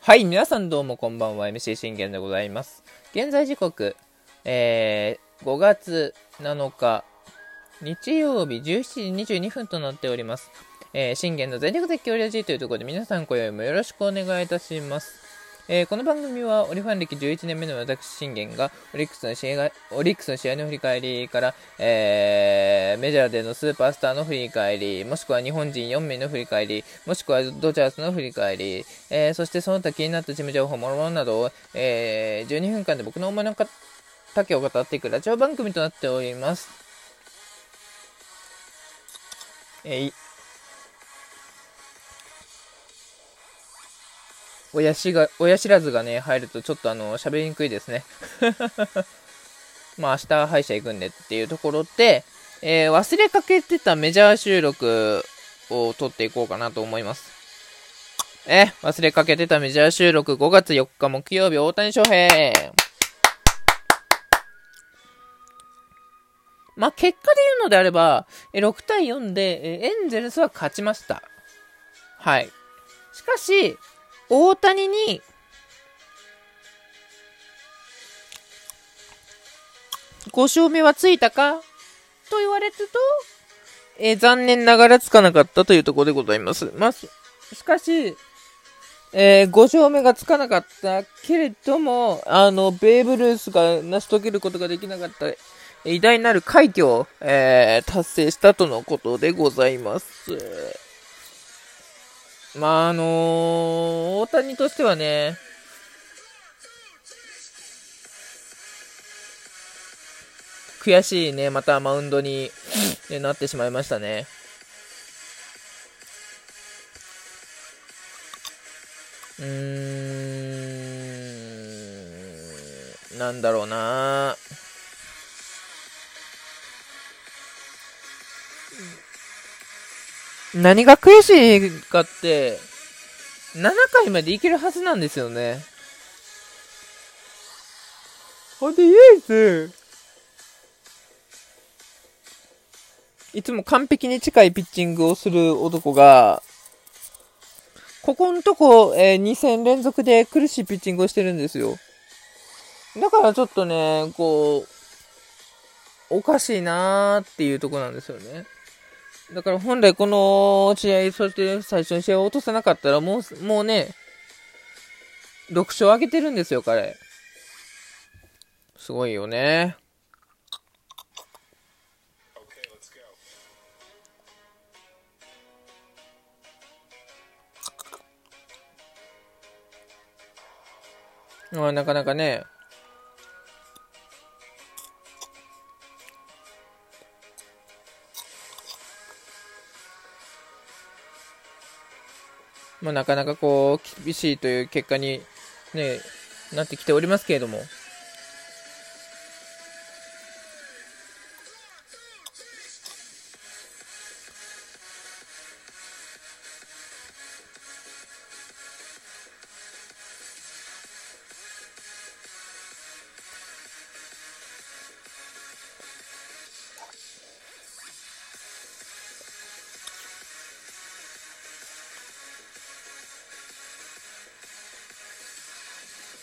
はい、皆さんどうもこんばんは、MC 信玄でございます。現在時刻、えー、5月7日、日曜日17時22分となっております。えー、信玄の全力絶叫レジというところで皆さん今宵もよろしくお願いいたします。えーこの番組はオリファン歴11年目の私信玄がオリックスの試合オリックスの試合の振り返りから、えーメジャーでのスーパースターの振り返りもしくは日本人4名の振り返りもしくはドジャースの振り返り、えーそしてその他気になったチーム情報もろもろなどを、えー12分間で僕の思いの丈を語っていくラジオ番組となっております。えー親しが、親知らずがね、入るとちょっとあの、喋りにくいですね。まあ明日歯医者行くんでっていうところで、えー忘れかけてたメジャー収録を撮っていこうかなと思います。えー忘れかけてたメジャー収録5月4日木曜日大谷翔平。まあ結果で言うのであれば、6対4で、エンゼルスは勝ちました。はい。しかし、大谷に、5勝目はついたか？と言われると、えー残念ながらつかなかったというところでございます。まあ、しかし、えー5勝目がつかなかったけれども、あの、ベーブ・ルースが成し遂げることができなかった、偉大なる快挙を、えー達成したとのことでございます。まあ、あのー大谷としてはね、悔しいね、またマウンドに、ねなってしまいましたね。うーん、なんだろうな何が悔しいかって、7回までいけるはずなんですよね。ほんで、イエスいつも完璧に近いピッチングをする男が、ここのとこ、えー2戦連続で苦しいピッチングをしてるんですよ。だからちょっとね、こう、おかしいなーっていうとこなんですよね。だから本来この試合、そして最初に試合を落とさなかったら、もう、もうね、6勝上げてるんですよ、彼。すごいよね。まあ、なかなかね、まあ、なかなかこう、厳しいという結果に、ね、なってきておりますけれども。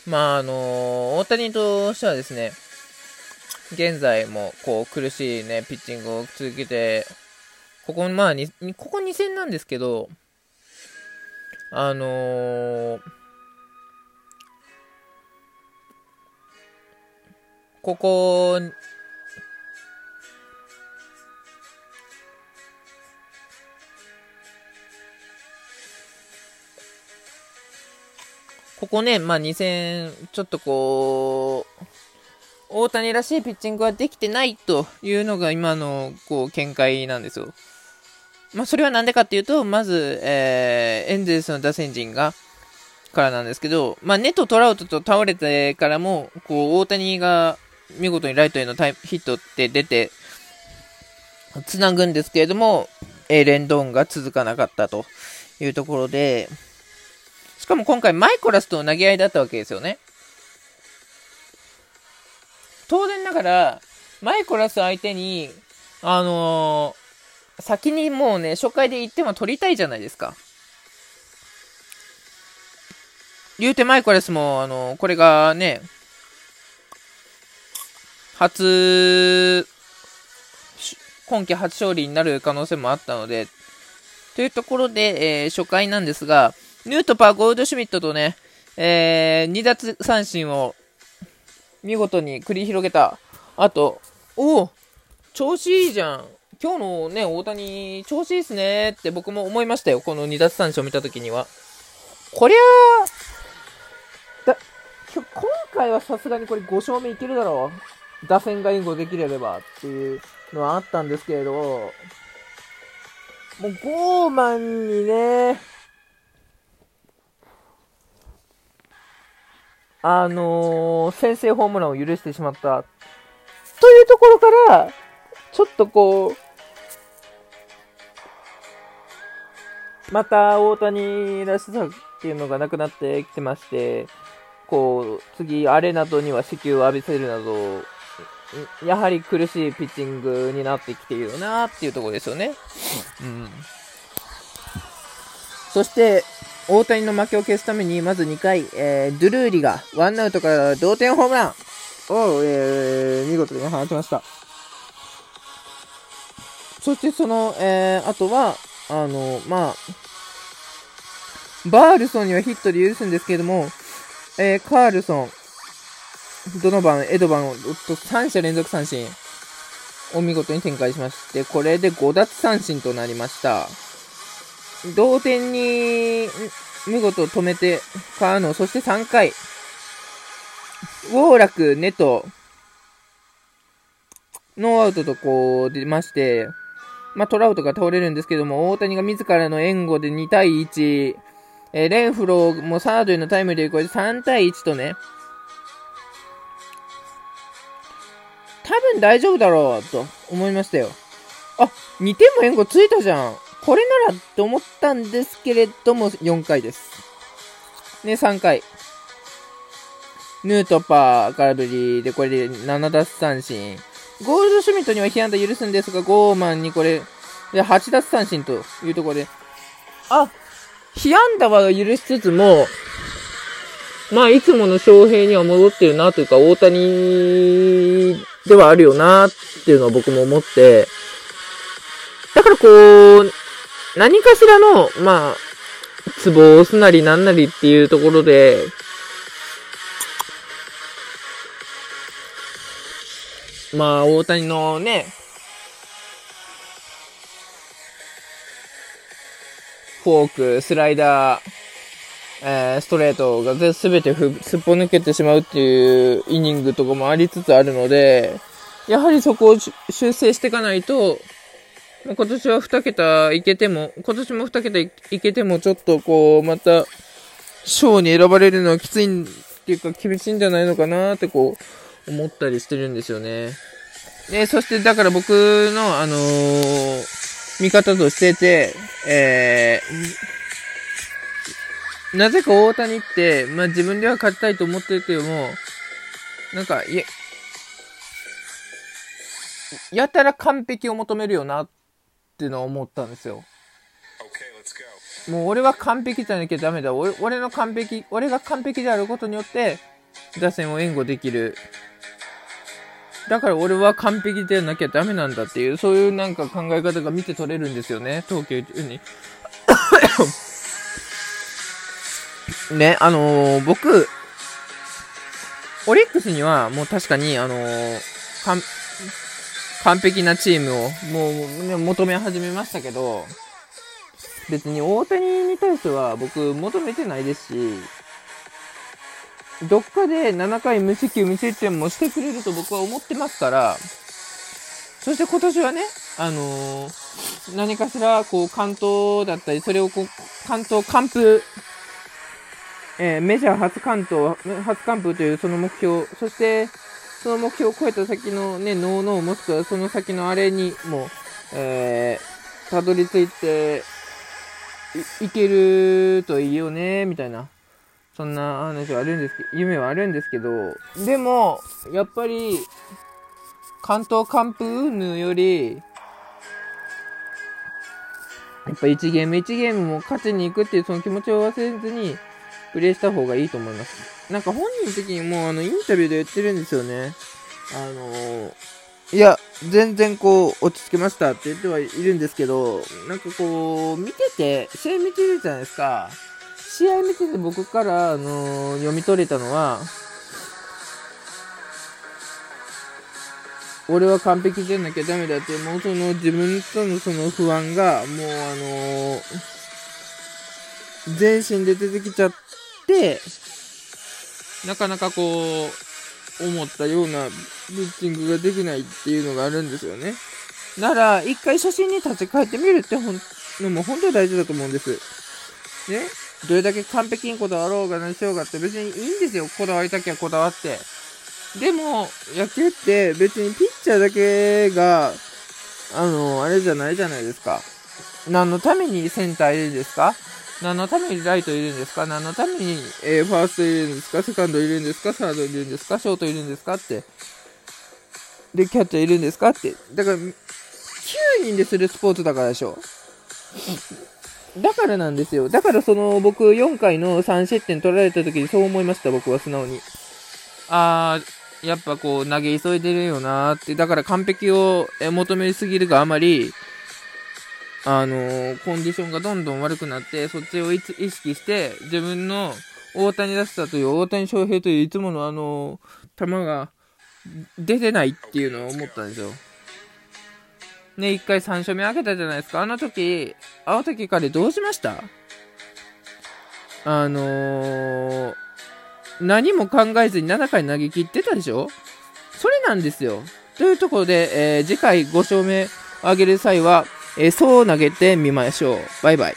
まあ、あの大谷としてはですね、現在もこう苦しいね、ピッチングを続けて、ここ、まあ、ここ2戦なんですけど、あのーここ、ここね、まあ、2戦、ちょっとこう、大谷らしいピッチングができてないというのが今のこう見解なんですよ。まあ、それはなんでかっていうと、まず、えーエンゼルスの打線陣が、からなんですけど、まあ、ネト・トラウトと倒れてからも、こう、大谷が見事にライトへのタイヒットって出て、つなぐんですけれども、えレンドーンが続かなかったというところで、しかも今回マイコラスとの投げ合いだったわけですよね。当然ながら、マイコラス相手に、あのー先にもうね、初回で1点は取りたいじゃないですか。言うてマイコレスも、あの、これがね、初、今季初勝利になる可能性もあったので、というところで、えー、初回なんですが、ヌートパー、ゴールドシュミットとね、えー、2奪三振を見事に繰り広げた後、おお調子いいじゃん。今日のね、大谷、調子いいっすねって僕も思いましたよ。この2奪三振を見たときには。こりゃだ、今回はさすがにこれ5勝目いけるだろう。打線が援護できればっていうのはあったんですけれど、もうゴーマンにね、あのー、先制ホームランを許してしまった。というところから、ちょっとこう、また大谷らしさっていうのがなくなってきてまして、こう、次、アレナドには死球を浴びせるなど、やはり苦しいピッチングになってきているなっていうところですよね。うん。そして、大谷の負けを消すために、まず2回、えー、ドゥルーリがワンアウトから同点ホームランを、えー、見事に放ちました。そしてその、えー、あとは、あの、まあ、バールソンにはヒットで許すんですけれども、えー、カールソン、ドノバン、エドバンを、と3者連続三振を見事に展開しまして、これで5奪三振となりました。同点に見事止めて、カーノ、そして3回、ウォーラク、ネト、ノーアウトとこう出まして、まあ、トラウトが倒れるんですけども、大谷が自らの援護で2対1、えー、レンフローもサードへのタイムリーこれ3対1とね、多分大丈夫だろうと思いましたよ。あ、2点も援護ついたじゃん。これならって思ったんですけれども、4回です。ね、3回。ヌートパー空振りで、これで7奪三振。ゴールドシュミットには被安打許すんですが、ゴーマンにこれ、で8奪三振というところで、あ、被安打は許しつつも、まあ、いつもの翔平には戻ってるなというか、大谷ではあるよなっていうのは僕も思って、だからこう、何かしらの、まあ、ツボを押すなりなんなりっていうところで、まあ、大谷のね、フォーク、スライダー、えー、ストレートが全てすっぽ抜けてしまうっていうイニングとかもありつつあるので、やはりそこを修正していかないと、今年は2桁いけても、今年も2桁いけてもちょっとこう、また、賞に選ばれるのはきついっていうか厳しいんじゃないのかなってこう、思ったりしてるんですよね。で、そしてだから僕の、あのー、見方としてて、えー、なぜか大谷って、まあ、自分では勝ちたいと思ってるけども、なんか、や、やたら完璧を求めるよなっっていうのを思ったんですよ。もう俺は完璧じゃなきゃダメだ。俺俺の完璧、俺が完璧であることによって、打線を援護できる。だから俺は完璧でなきゃダメなんだっていう、そういうなんか考え方が見て取れるんですよね、東京に。ね、あのー、僕、オリックスにはもう確かに、あのー、完璧なチームをもう、ね、求め始めましたけど、別に大谷に対しては僕求めてないですし、どっかで7回無四球無失点もしてくれると僕は思ってますから、そして今年はね、あのー、何かしら、こう、関東だったり、それをこう、関東完封、えー、メジャー初関東、初完封というその目標、そして、その目標を超えた先のね、ノーノーもしくはその先のあれにも、えー、たどり着いてい、いけるといいよね、みたいな。そんな話はあるんですけど、夢はあるんですけど、でも、やっぱり、関東完封云々より、やっぱ1ゲーム1ゲームも勝ちに行くっていうその気持ちを忘れずに、プレイした方がいいと思います。なんか本人的にもあのインタビューで言ってるんですよね。あのー、いや、全然こう、落ち着けましたって言ってはいるんですけど、なんかこう、見てて、試合見てるじゃないですか。試合見てて僕から、あのー、読み取れたのは、俺は完璧じゃなきゃダメだって、もうその自分とのその不安が、もうあのー、全身で出てきちゃって、なかなかこう、思ったようなピッチングができないっていうのがあるんですよね。なら、一回写真に立ち返ってみるってほんのも本当に大事だと思うんです。ね？どれだけ完璧にこだわろうが何しようがって別にいいんですよ。こだわりたきゃこだわって。でも、野球って別にピッチャーだけが、あの、あれじゃないじゃないですか。何のためにセンターいるんですか？何のためにライトいるんですか？何のために、えー、ファーストいるんですか？セカンドいるんですか？サードいるんですか？ショートいるんですか？って。で、キャッチャーいるんですか？って。だから、9人でするスポーツだからでしょ。だからなんですよ。だからその僕4回の3失点取られた時にそう思いました、僕は素直に。あー、やっぱこう投げ急いでるよなって。だから完璧を求めすぎるがあまり、あのー、コンディションがどんどん悪くなって、そっちを意識して、自分の大谷らしさという大谷翔平といういつものあのー、球が出てないっていうのを思ったんですよ。ね、一回3勝目開けたじゃないですか。あの時、あの時彼どうしました？あのー、何も考えずに7回投げ切ってたでしょ？それなんですよ。というところで、えー、次回5勝目上げる際は、えー、そう投げてみましょう。バイバイ。